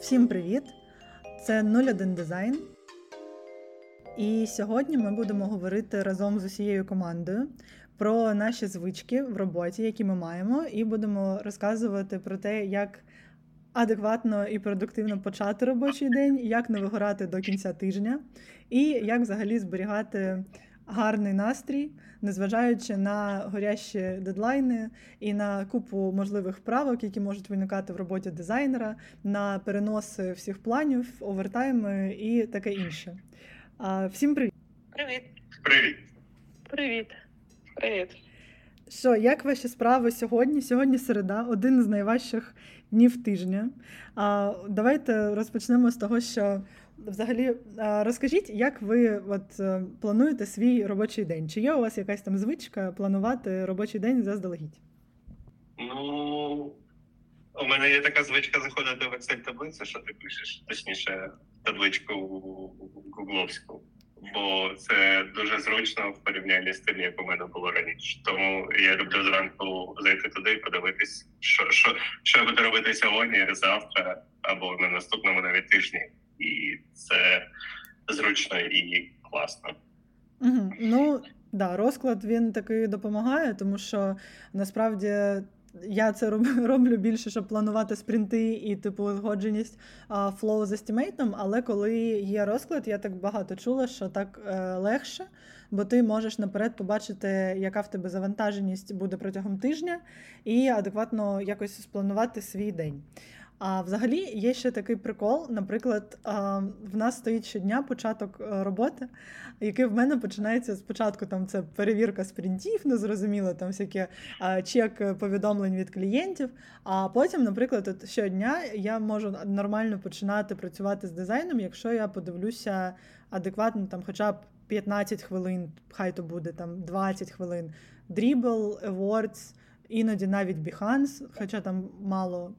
Всім привіт! Це 01 дизайн. І сьогодні ми будемо говорити разом з усією командою про наші звички в роботі, які ми маємо, і будемо розказувати про те, як адекватно і продуктивно почати робочий день, як не вигорати до кінця тижня, і як взагалі зберігати гарний настрій, незважаючи на горящі дедлайни і на купу можливих правок, які можуть виникати в роботі дизайнера, на переноси всіх планів, овертайми і таке інше. Всім привіт! Привіт. Привіт. Привіт. Привіт. Що, як ваші справи сьогодні? Сьогодні середа, один з найважчих днів тижня. А, Давайте розпочнемо з того, що взагалі розкажіть, як ви от, е, плануєте свій робочий день? Чи є у вас якась там звичка планувати робочий день заздалегідь? Ну, у мене є така звичка заходити в Excel таблицю, що ти пишеш, точніше, табличку гугловську бо це дуже зручно в порівнянні з тим, як у мене було раніше. Тому я люблю зранку зайти туди і подивитись, що що, що я буду робити сьогодні, завтра або на наступному навіть тижні, і це зручно і класно. Угу. Ну да, розклад він таки допомагає, тому що насправді я це роблю більше, щоб планувати спринти і типу згодженість flow з estimate ом, але коли є розклад, я так багато чула, що так е, легше, бо ти можеш наперед побачити, яка в тебе завантаженість буде протягом тижня, і адекватно якось спланувати свій день. А взагалі є ще такий прикол. Наприклад, в нас стоїть щодня початок е, роботи, який в мене починається спочатку. Там це перевірка спринтів, незрозуміло, там всякі чек повідомлень від клієнтів. А потім, наприклад, от щодня я можу нормально починати працювати з дизайном, якщо я подивлюся адекватно, там, хоча б 15 хвилин, хай то буде там 20 хвилин. Dribble, Awards, іноді навіть Behance, хоча там мало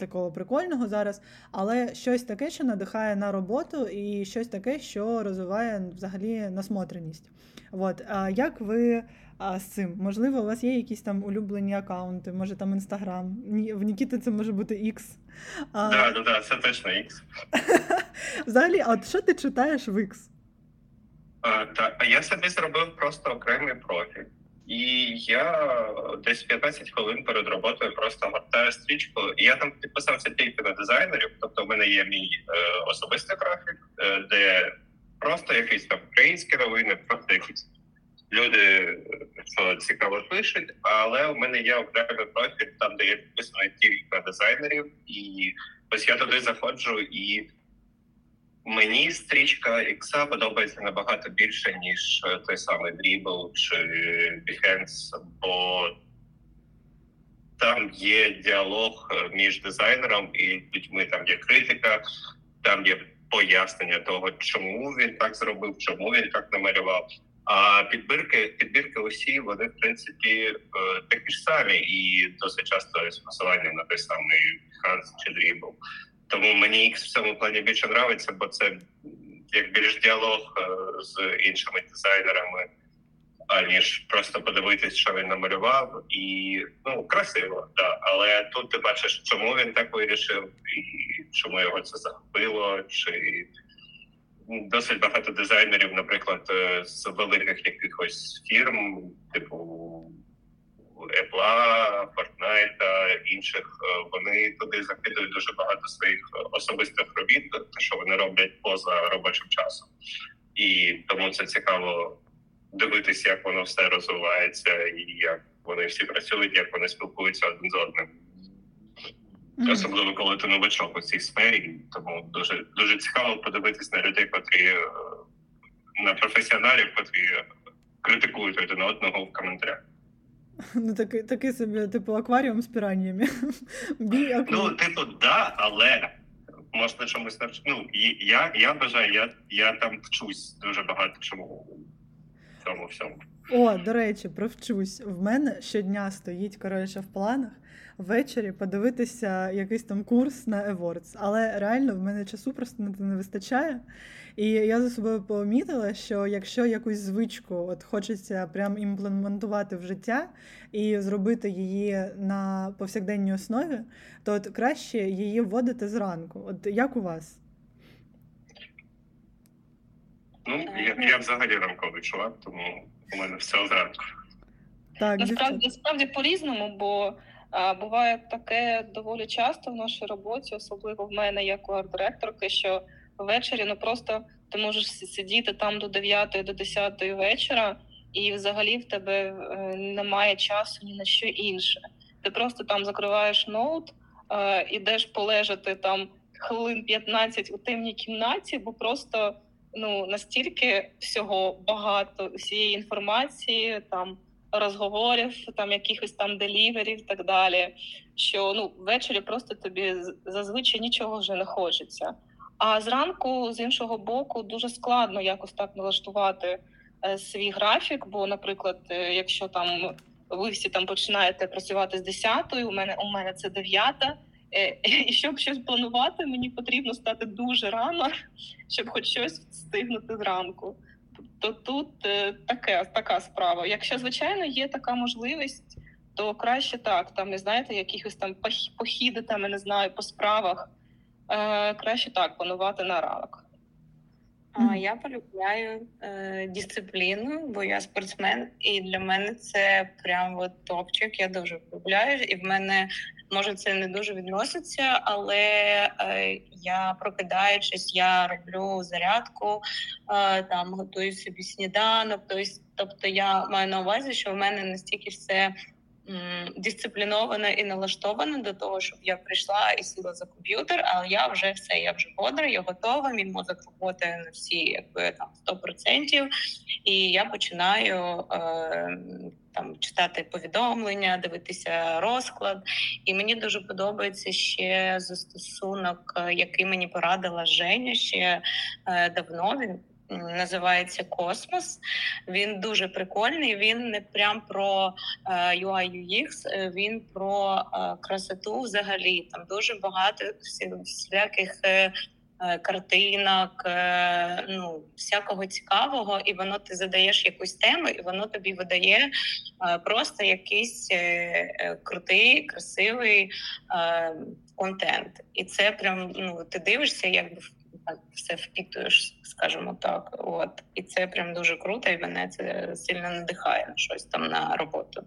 такого прикольного зараз, але щось таке, що надихає на роботу, і щось таке, що розвиває взагалі насмотреність. От. А як ви а, з цим? Можливо, у вас є якісь там улюблені аккаунти, може там інстаграм. В Нікіти це може бути X. Так, да, да, да, це точно X. Взагалі, а от що ти читаєш в X? А, та, а я собі зробив просто окремий профіль. І я десь 15 хвилин перед роботою просто гортаю стрічку. І я там підписався тільки на дизайнерів. Тобто, в мене є мій е, особистий графік, е, де просто якісь там українські новини, просто якісь люди, що цікаво пишуть. Але у мене є окремий профіль, там де я підписаний тільки на дизайнерів, і ось я туди заходжу і. Мені стрічка Ікса подобається набагато більше, ніж е, той самий Dribble чи Behance, бо там є діалог е, між дизайнером і людьми. Там є критика, там є пояснення того, чому він так зробив, чому він так намалював. А підбірки підбірки усі вони в принципі е, такі ж самі, і досить часто посиланням на той самий Behance чи Dribble. Тому мені X в цьому плані більше подобається, бо це як більш діалог е, з іншими дизайнерами, аніж просто подивитись, що він намалював, і ну красиво, да. Але тут ти бачиш, чому він так вирішив, і чому його це захопило, чи досить багато дизайнерів, наприклад, е, з великих якихось фірм, типу. Apple, Fortnite та інших е, вони туди закидують дуже багато своїх особистих робіт, що вони роблять поза робочим часом, і тому це цікаво дивитися, як воно все розвивається, і як вони всі працюють, як вони спілкуються один з одним. Mm-hmm. Особливо коли ти новачок у цій сфері, тому дуже дуже цікаво подивитись на людей, котрі е, на професіоналів, котрі критикують один одного в коментарях. Ну, такий такий собі, типу, акваріум з піраннями. Ну, типу, да, але можна чомусь навчити. Ну, я я бажаю, я я там вчусь дуже багато чому. Тому всьому. О, до речі, провчусь. В мене щодня стоїть, коротше, в планах ввечері подивитися якийсь там курс на Awards. Але реально в мене часу просто не вистачає. І я за собою помітила, що якщо якусь звичку от хочеться прям імплементувати в життя і зробити її на повсякденній основі, то от краще її вводити зранку. От як у вас? Ну, я, я взагалі ранковий чувак, тому у мене все зранку. Так, Насправді, насправді по-різному, бо а, буває таке доволі часто в нашій роботі, особливо в мене як у арт-директорки, що ввечері ну просто ти можеш сидіти там до 9 до 10 вечора, і взагалі в тебе е, немає часу ні на що інше. Ти просто там закриваєш ноут, е, ідеш полежати там хвилин 15 у темній кімнаті, бо просто ну настільки всього багато всієї інформації, там розговорів, там якихось там деліверів так далі. Що ну ввечері просто тобі зазвичай нічого вже не хочеться. А зранку, з іншого боку, дуже складно якось так налаштувати е, свій графік. Бо, наприклад, е, якщо там ви всі там починаєте працювати з 10 у мене у мене це 9 Е, І щоб щось планувати, мені потрібно стати дуже рано, щоб хоч щось встигнути зранку. То тут е, таке, така справа. Якщо, звичайно, є така можливість, то краще так. Там, не знаєте, якихось там пох- похіди, там, я не знаю, по справах. Е, краще так планувати на ранок. А я полюбляю е, дисципліну, бо я спортсмен, і для мене це прям от топчик. Я дуже полюбляю, і в мене може це не дуже відноситься, але е, я прокидаючись, я роблю зарядку, е, там готую собі сніданок. Тобто, тобто я маю на увазі, що в мене настільки все дисциплінована і налаштована до того, щоб я прийшла і сіла за комп'ютер, але я вже все, я вже бодра, я готова. Мій мозок роботає на всі якби там 100%. І я починаю е, там читати повідомлення, дивитися розклад. І мені дуже подобається ще застосунок, е, який мені порадила Женя ще е, давно. Він називається Космос. Він дуже прикольний. Він не прям про е, UI UX, е, він про е, красоту взагалі. Там дуже багато всі- всіляких картинок, ну всякого цікавого, і воно ти задаєш якусь тему, і воно тобі видає просто якийсь крутий, красивий контент. І це прям ну ти дивишся, якби все впітуєш, скажімо так. От і це прям дуже круто, і мене це сильно надихає на щось там на роботу.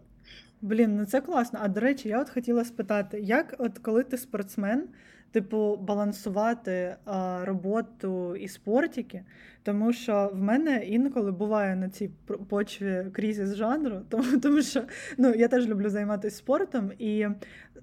Блін, ну це класно. А до речі, я от хотіла спитати, як, от коли ти спортсмен, типу, балансувати а, роботу і спортики, тому що в мене інколи буває на цій почві кризис жанру, тому, тому що ну, я теж люблю займатися спортом і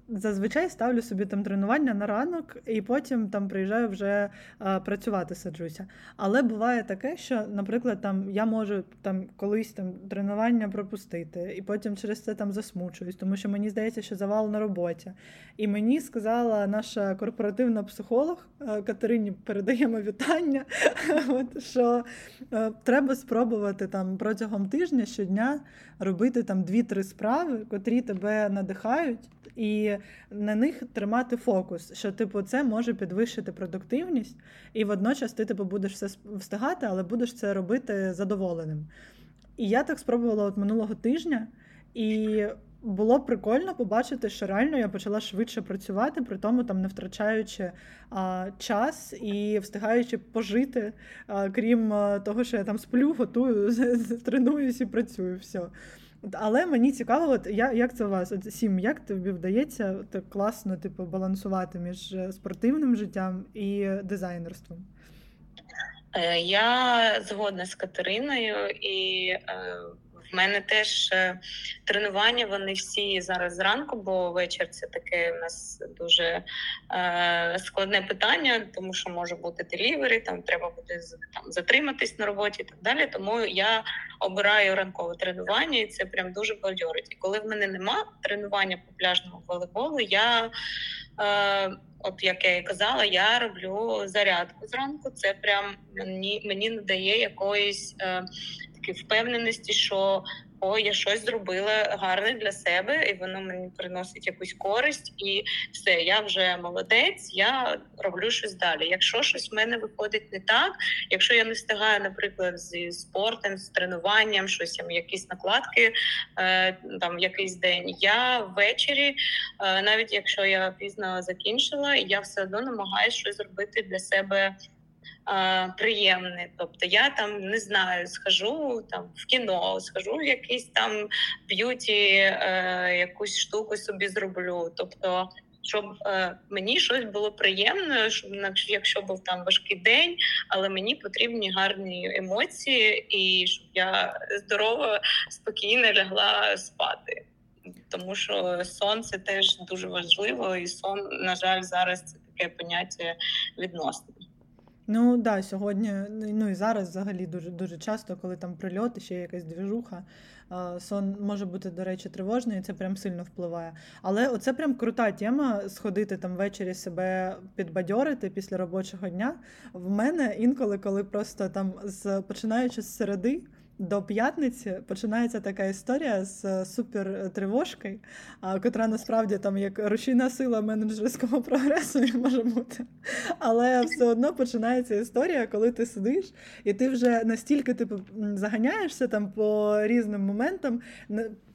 зазвичай ставлю собі там тренування на ранок, і потім там приїжджаю вже а, працювати саджуся. Але буває таке, що, наприклад, там я можу там колись там тренування пропустити, і потім через це там засмучуюсь, тому що мені здається, що завал на роботі. І мені сказала наша корпоративна психолог е, Катерині, передаємо вітання. От що е, треба спробувати там протягом тижня щодня робити там дві-три справи, котрі тебе надихають, і на них тримати фокус. Що, типу, це може підвищити продуктивність, і водночас ти типу будеш все встигати, але будеш це робити задоволеним. І я так спробувала от минулого тижня, і було прикольно побачити, що реально я почала швидше працювати, при тому там не втрачаючи а, час і встигаючи пожити, а, крім а, того, що я там сплю, готую, тренуюсь і працюю. Все. Але мені цікаво, от я, як це у вас? От, Сім, як тобі вдається так класно типу, балансувати між е, спортивним життям і дизайнерством? Е, Я згодна з Катериною, і е, в мене теж е, тренування. Вони всі зараз зранку, бо вечір це таке у нас дуже е, складне питання, тому що може бути делівері, там треба буде там затриматись на роботі і так далі. Тому я обираю ранкове тренування, і це прям дуже бадьорить. І коли в мене нема тренування по пляжному волейболу, я е, От як я і казала, я роблю зарядку зранку. Це прям мені мені надає якоїсь е, таки впевненості, що о, я щось зробила гарне для себе, і воно мені приносить якусь користь, і все, я вже молодець, я роблю щось далі. Якщо щось в мене виходить не так, якщо я не встигаю, наприклад, зі спортом, з тренуванням, щось там, якісь накладки, е, там якийсь день, я ввечері, е, навіть якщо я пізно закінчила, я все одно намагаюся щось зробити для себе приємне. Тобто я там не знаю, схожу там в кіно, схожу в якийсь там beauty, е, якусь штуку собі зроблю. Тобто, щоб е, мені щось було приємно, щоб якщо був там важкий день, але мені потрібні гарні емоції, і щоб я здорово, спокійно лягла спати. Тому що сон це теж дуже важливо, і сон, на жаль, зараз це таке поняття відносне. Ну да, сьогодні, ну і зараз взагалі дуже дуже часто, коли там прильоти, ще якась двіжуха, сон може бути, до речі, тривожний, і це прям сильно впливає. Але оце прям крута тема сходити там ввечері себе підбадьорити після робочого дня. В мене інколи, коли просто там з починаючи з середи до п'ятниці починається така історія з супертривожкою, котра насправді там як рушійна сила менеджерського прогресу може бути. Але все одно починається історія, коли ти сидиш, і ти вже настільки типу, заганяєшся там по різним моментам,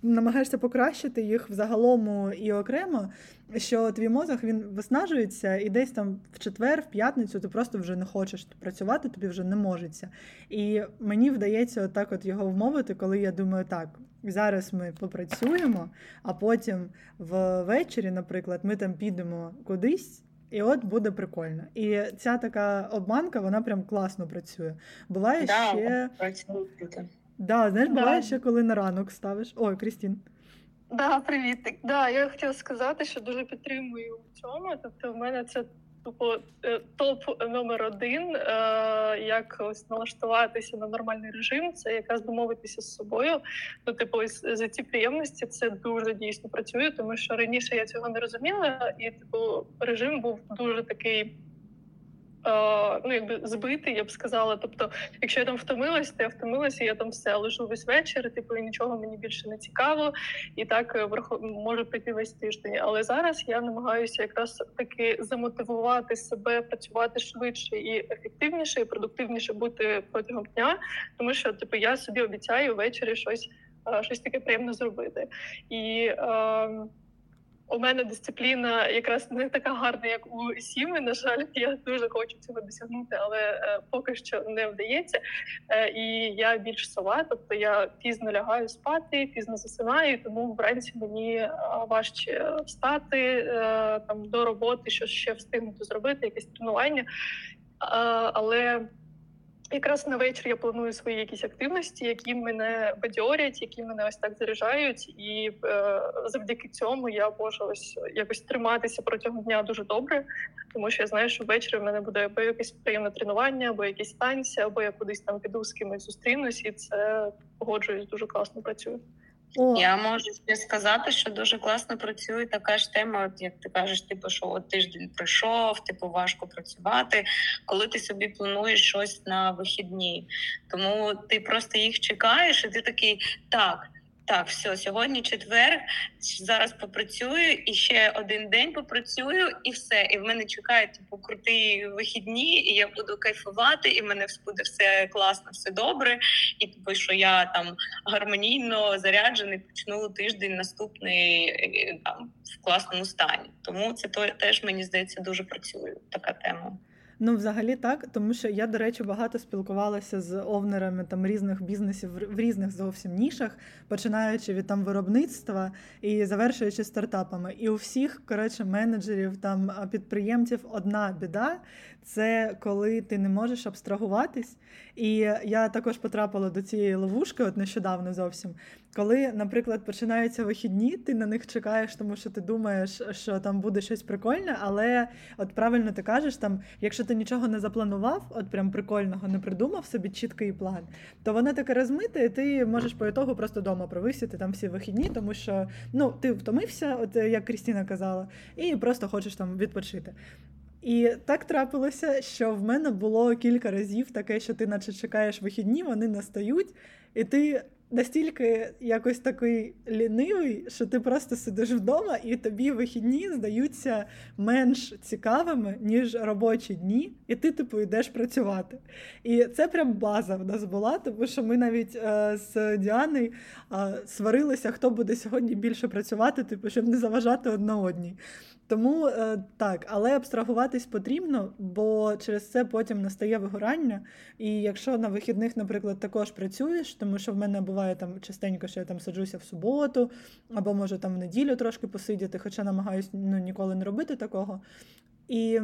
намагаєшся покращити їх взагалому і окремо, що твій мозок він виснажується, і десь там в четвер, в п'ятницю ти просто вже не хочеш працювати, тобі вже не можеться. І мені вдається отак от його вмовити, коли я думаю, так. Зараз ми попрацюємо, а потім ввечері, наприклад, ми там підемо кудись, і от буде прикольно. І ця така обманка, вона прям класно працює. Буває да, ще. Працює. Да, знаєш, да. буває ще, коли на ранок ставиш. Ой, Крістін. Да, привіт. Да, я хотіла сказати, що дуже підтримую в цьому. Тобто, в мене це тупо е, топ номер один. Е, як ось налаштуватися на нормальний режим, це якраз домовитися з собою. Ну, типу, ось за ці приємності це дуже дійсно працює, тому що раніше я цього не розуміла, і типу режим був дуже такий ну якби збитий, я б сказала. Тобто, якщо я там втомилась, то я втомилася, я там все лежу весь вечір, типу і нічого мені більше не цікаво, і так е, може прийти весь тиждень. Але зараз я намагаюся якраз таки замотивувати себе, працювати швидше і ефективніше, і продуктивніше бути протягом дня, тому що типу я собі обіцяю ввечері щось. Щось таке приємно зробити, і е, у мене дисципліна якраз не така гарна, як у Сіми. На жаль, я дуже хочу цього досягнути, але е, поки що не вдається. Е, і я більш сова, тобто я пізно лягаю спати, пізно засинаю, тому вранці мені е, важче встати там до роботи, що ще встигнути зробити, якесь тренування. Але Якраз на вечір я планую свої якісь активності, які мене бадьорять, які мене ось так заряджають, і е, завдяки цьому я можу ось якось триматися протягом дня дуже добре, тому що я знаю, що ввечері в мене буде або якесь приємне тренування, або якісь танці, або я кудись там піду з кимось зустрінусь, і це погоджуюсь дуже класно працює. О. Я можу ще сказати, що дуже класно працює така ж тема, от як ти кажеш, типу, що от тиждень пройшов, типу важко працювати, коли ти собі плануєш щось на вихідні. Тому ти просто їх чекаєш, і ти такий так. Так, все, сьогодні четвер. Зараз попрацюю і ще один день попрацюю, і все. І в мене чекають типу круті вихідні, і я буду кайфувати, і в мене буде все класно, все добре. І типу, що я там гармонійно заряджений, почну тиждень наступний е, там в класному стані. Тому це теж мені здається дуже працює така тема. Ну, взагалі так, тому що я, до речі, багато спілкувалася з овнерами там різних бізнесів в різних зовсім нішах, починаючи від там виробництва і завершуючи стартапами. І у всіх коротше менеджерів там підприємців одна біда це коли ти не можеш абстрагуватись. І я також потрапила до цієї ловушки, от нещодавно зовсім. Коли, наприклад, починаються вихідні, ти на них чекаєш, тому що ти думаєш, що там буде щось прикольне, але от правильно ти кажеш, там, якщо ти нічого не запланував, от прям прикольного не придумав собі чіткий план, то воно таке розмите, і ти можеш по ітогу просто вдома провисіти там всі вихідні, тому що ну, ти втомився, от як Крістіна казала, і просто хочеш там відпочити. І так трапилося, що в мене було кілька разів таке, що ти наче чекаєш вихідні, вони настають, і ти настільки якось такий лінивий, що ти просто сидиш вдома, і тобі вихідні здаються менш цікавими, ніж робочі дні, і ти, типу, йдеш працювати. І це прям база в нас була, тому що ми навіть е, з Діаною е, сварилися, хто буде сьогодні більше працювати, типу, щоб не заважати одна одній. Тому е, так, але абстрагуватись потрібно, бо через це потім настає вигорання. І якщо на вихідних, наприклад, також працюєш, тому що в мене буває там частенько, що я там саджуся в суботу, або може там в неділю трошки посидіти, хоча намагаюся ну, ніколи не робити такого. І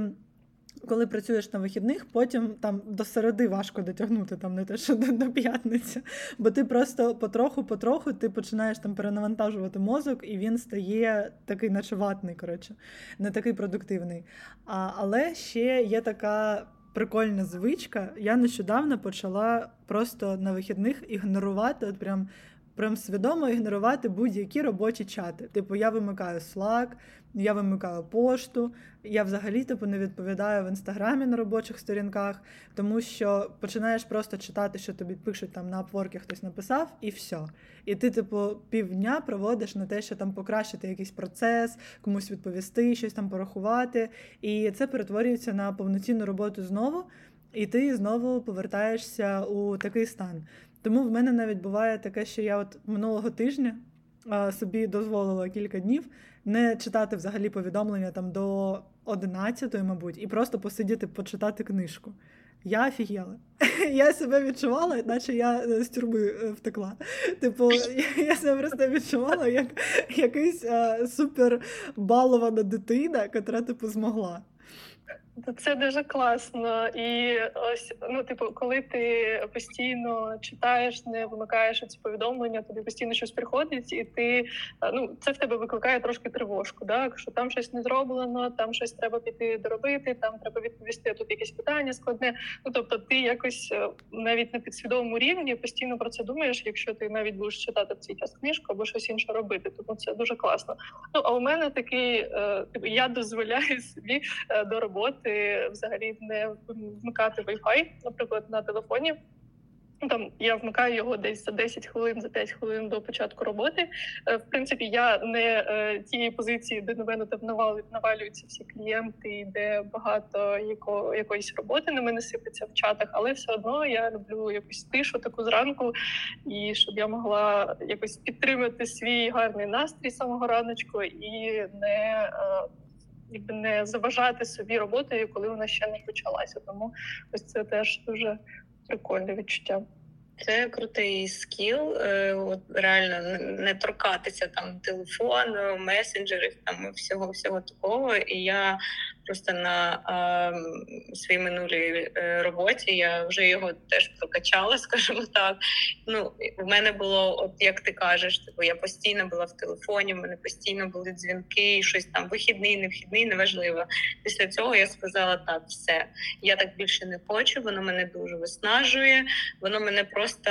коли працюєш на вихідних, потім там до середи важко дотягнути, там не те, що до, до п'ятниці. Бо ти просто потроху-потроху ти починаєш там перенавантажувати мозок, і він стає такий наче ватний, коротше, не такий продуктивний. А, Але ще є така. Прикольна звичка. Я нещодавно почала просто на вихідних ігнорувати, от прям прям свідомо ігнорувати будь-які робочі чати. Типу, я вимикаю Slack, я вимикаю пошту, я взагалі типу не відповідаю в інстаграмі на робочих сторінках, тому що починаєш просто читати, що тобі пишуть там на Upwork хтось написав, і все. І ти, типу, півдня проводиш на те, що там покращити якийсь процес, комусь відповісти, щось там порахувати. І це перетворюється на повноцінну роботу знову. І ти знову повертаєшся у такий стан. Тому в мене навіть буває таке, що я от минулого тижня собі дозволила кілька днів не читати взагалі повідомлення там до 11, мабуть, і просто посидіти, почитати книжку. Я офігела. Я себе відчувала, наче я е, з тюрми е, втекла. Типу, я себе просто відчувала як якась а, супер балована дитина, яка типу змогла. Це дуже класно, і ось ну, типу, коли ти постійно читаєш, не вимикаєш ці повідомлення, тобі постійно щось приходить, і ти ну це в тебе викликає трошки тривожку. Да? Що там щось не зроблено, там щось треба піти доробити, там треба відповісти тут якесь питання складне. Ну тобто, ти якось е, навіть на підсвідомому рівні постійно про це думаєш, якщо ти навіть будеш читати в цей час книжку або щось інше робити. Тому це дуже класно. Ну а у мене такий е, типу, я дозволяю собі е, до роботи взагалі не вмикати Wi-Fi, наприклад, на телефоні. Ну, там я вмикаю його десь за 10 хвилин, за 5 хвилин до початку роботи. Е, в принципі, я не е, тієї позиції, де на мене там навалюються всі клієнти, де багато яко, якоїсь роботи на мене сипеться в чатах, але все одно я люблю якусь тишу таку зранку, і щоб я могла якось підтримати свій гарний настрій самого раночку і не е, якби не заважати собі роботою, коли вона ще не почалася. Тому ось це теж дуже прикольне відчуття. Це крутий скіл, е, от реально не торкатися там телефону, месенджерів, там всього всього такого. І я просто на е, своїй минулій е, роботі я вже його теж прокачала, скажімо так. Ну в мене було, от як ти кажеш, типу я постійно була в телефоні, в мене постійно були дзвінки, щось там вихідний, не вхідний, неважливо. Після цього я сказала: так, все, я так більше не хочу. Воно мене дуже виснажує, воно мене просто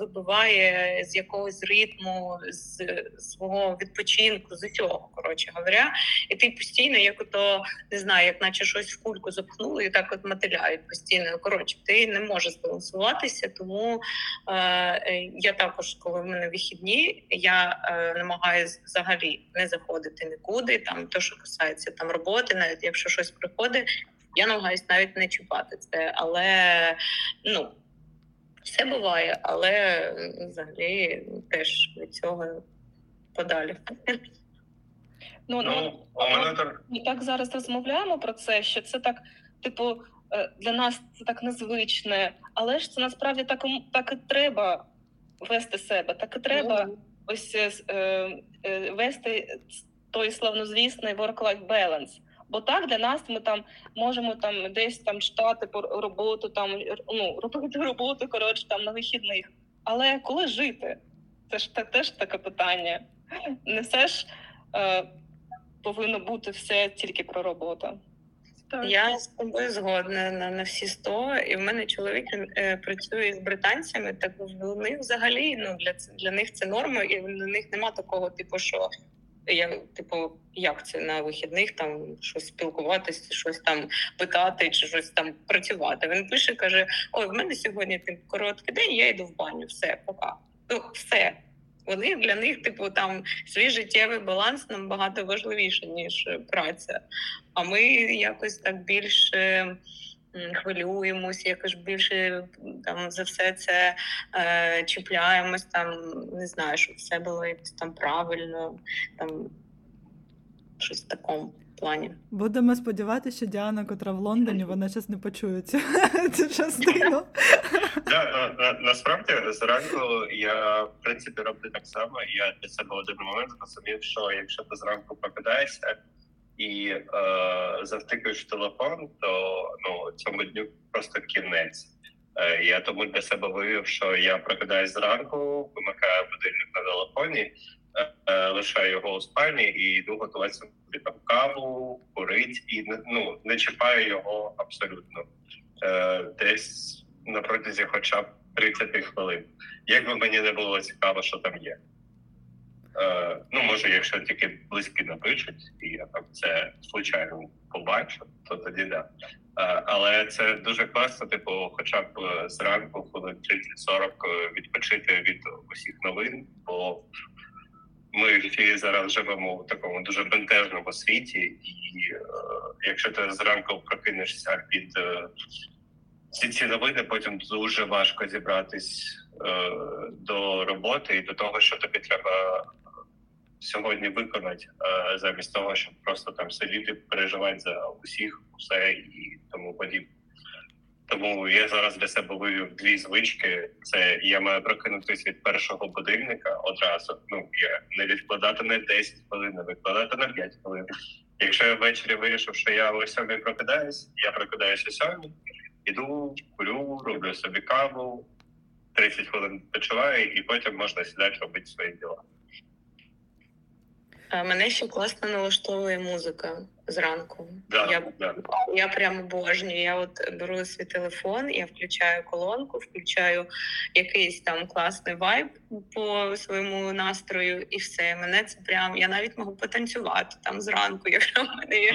вибиває з якогось ритму, з свого відпочинку, з усього коротше говоря, і ти постійно як ото не знаю, як наче щось в кульку запхнули і так от мотиляють постійно. Коротше, ти не можеш збалансуватися, тому е, е, я також, коли в мене вихідні, я е, намагаюся взагалі не заходити нікуди. Там то, що касається там роботи, навіть якщо щось приходить, я намагаюся навіть не чіпати це, але ну. Все буває, але взагалі теж від цього подалі. Ну, ну, ну ми так зараз розмовляємо про це, що це так, типу, е, для нас це так незвичне, але ж це насправді так так і треба вести себе, так і треба mm. ось е, е, вести той славнозвісний work-life balance. Бо так для нас ми там можемо там десь там читати по роботу, там ну робити роботу коротше там на вихідних. Але коли жити? Це ж так теж таке питання. Не все ж е, повинно бути все тільки про роботу. Так. Я з тобою згодна на на всі сто, і в мене чоловік е, працює з британцями. Так в них взагалі ну для для них це норма, і для них нема такого, типу, що я, типу, як це на вихідних там щось спілкуватися, щось там питати чи щось там працювати. Він пише, каже: Ой, в мене сьогодні типу, короткий день, я йду в баню, все, пока. Ну, все. Вони для них, типу, там свій життєвий баланс набагато важливіше, ніж праця. А ми якось так більше хвилюємось, якось більше там за все це е, чіпляємось, там не знаю, щоб все було якось там правильно, там щось в такому плані. Будемо сподіватися, що Діана, котра в Лондоні, вона зараз не почує цю, цю частину. Да, на, на, насправді зранку я в принципі роблю так само. Я для себе один момент зрозумів, що якщо ти зранку прокидаєшся і е, завтикаєш телефон, то ну цьому дню просто кінець. Е, я тому для себе виявив, що я прокидаюсь зранку, вимикаю будильник на телефоні, е, е, лишаю його у спальні і йду готуватися собі там каву, курить і ну не чіпаю його абсолютно е, десь на протязі, хоча б 30 хвилин. Як би мені не було цікаво, що там є. Е, ну, може, якщо тільки близькі напишуть, і я там це звичайно побачу, то тоді да. Е, але це дуже класно, типу, хоча б е, зранку, хвилин 30-40 е, відпочити від усіх новин, бо ми всі зараз живемо в такому дуже бентежному світі, і е, якщо ти зранку прокинешся від е, всі ці новини, потім дуже важко зібратись е, до роботи і до того, що тобі треба сьогодні виконати, е, замість того, щоб просто там сидіти, переживати за усіх, усе і тому подібне. Тому я зараз для себе вивів дві звички. Це я маю прокинутися від першого будильника одразу. Ну я не відкладати на 10 хвилин, не відкладати на 5 хвилин. Якщо я ввечері вирішив, що я о сьомій прокидаюсь, я прокидаюся сьомій, іду, курю, роблю собі каву, 30 хвилин почуваю, і потім можна сідати робити свої діла. Мене ще класно налаштовує музика зранку. Да, я, да. я прямо обожнюю. Я от беру свій телефон, я включаю колонку, включаю якийсь там класний вайб по своєму настрою, і все. Мене це прям. Я навіть можу потанцювати там зранку, якщо в мене є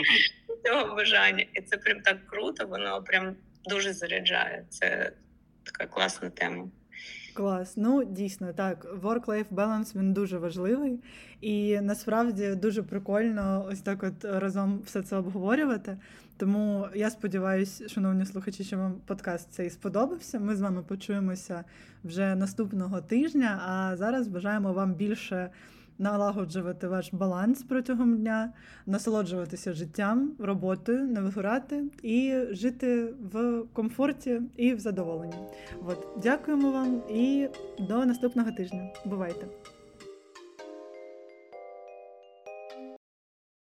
цього бажання. І це прям так круто, воно прям дуже заряджає. Це така класна тема. Клас. Ну, дійсно, так. Work-life balance він дуже важливий, і насправді дуже прикольно ось так от разом все це обговорювати. Тому я сподіваюся, шановні слухачі, що вам подкаст цей сподобався. Ми з вами почуємося вже наступного тижня. А зараз бажаємо вам більше налагоджувати ваш баланс протягом дня, насолоджуватися життям, роботою, не вигорати і жити в комфорті і в задоволенні. От, дякуємо вам і до наступного тижня. Бувайте!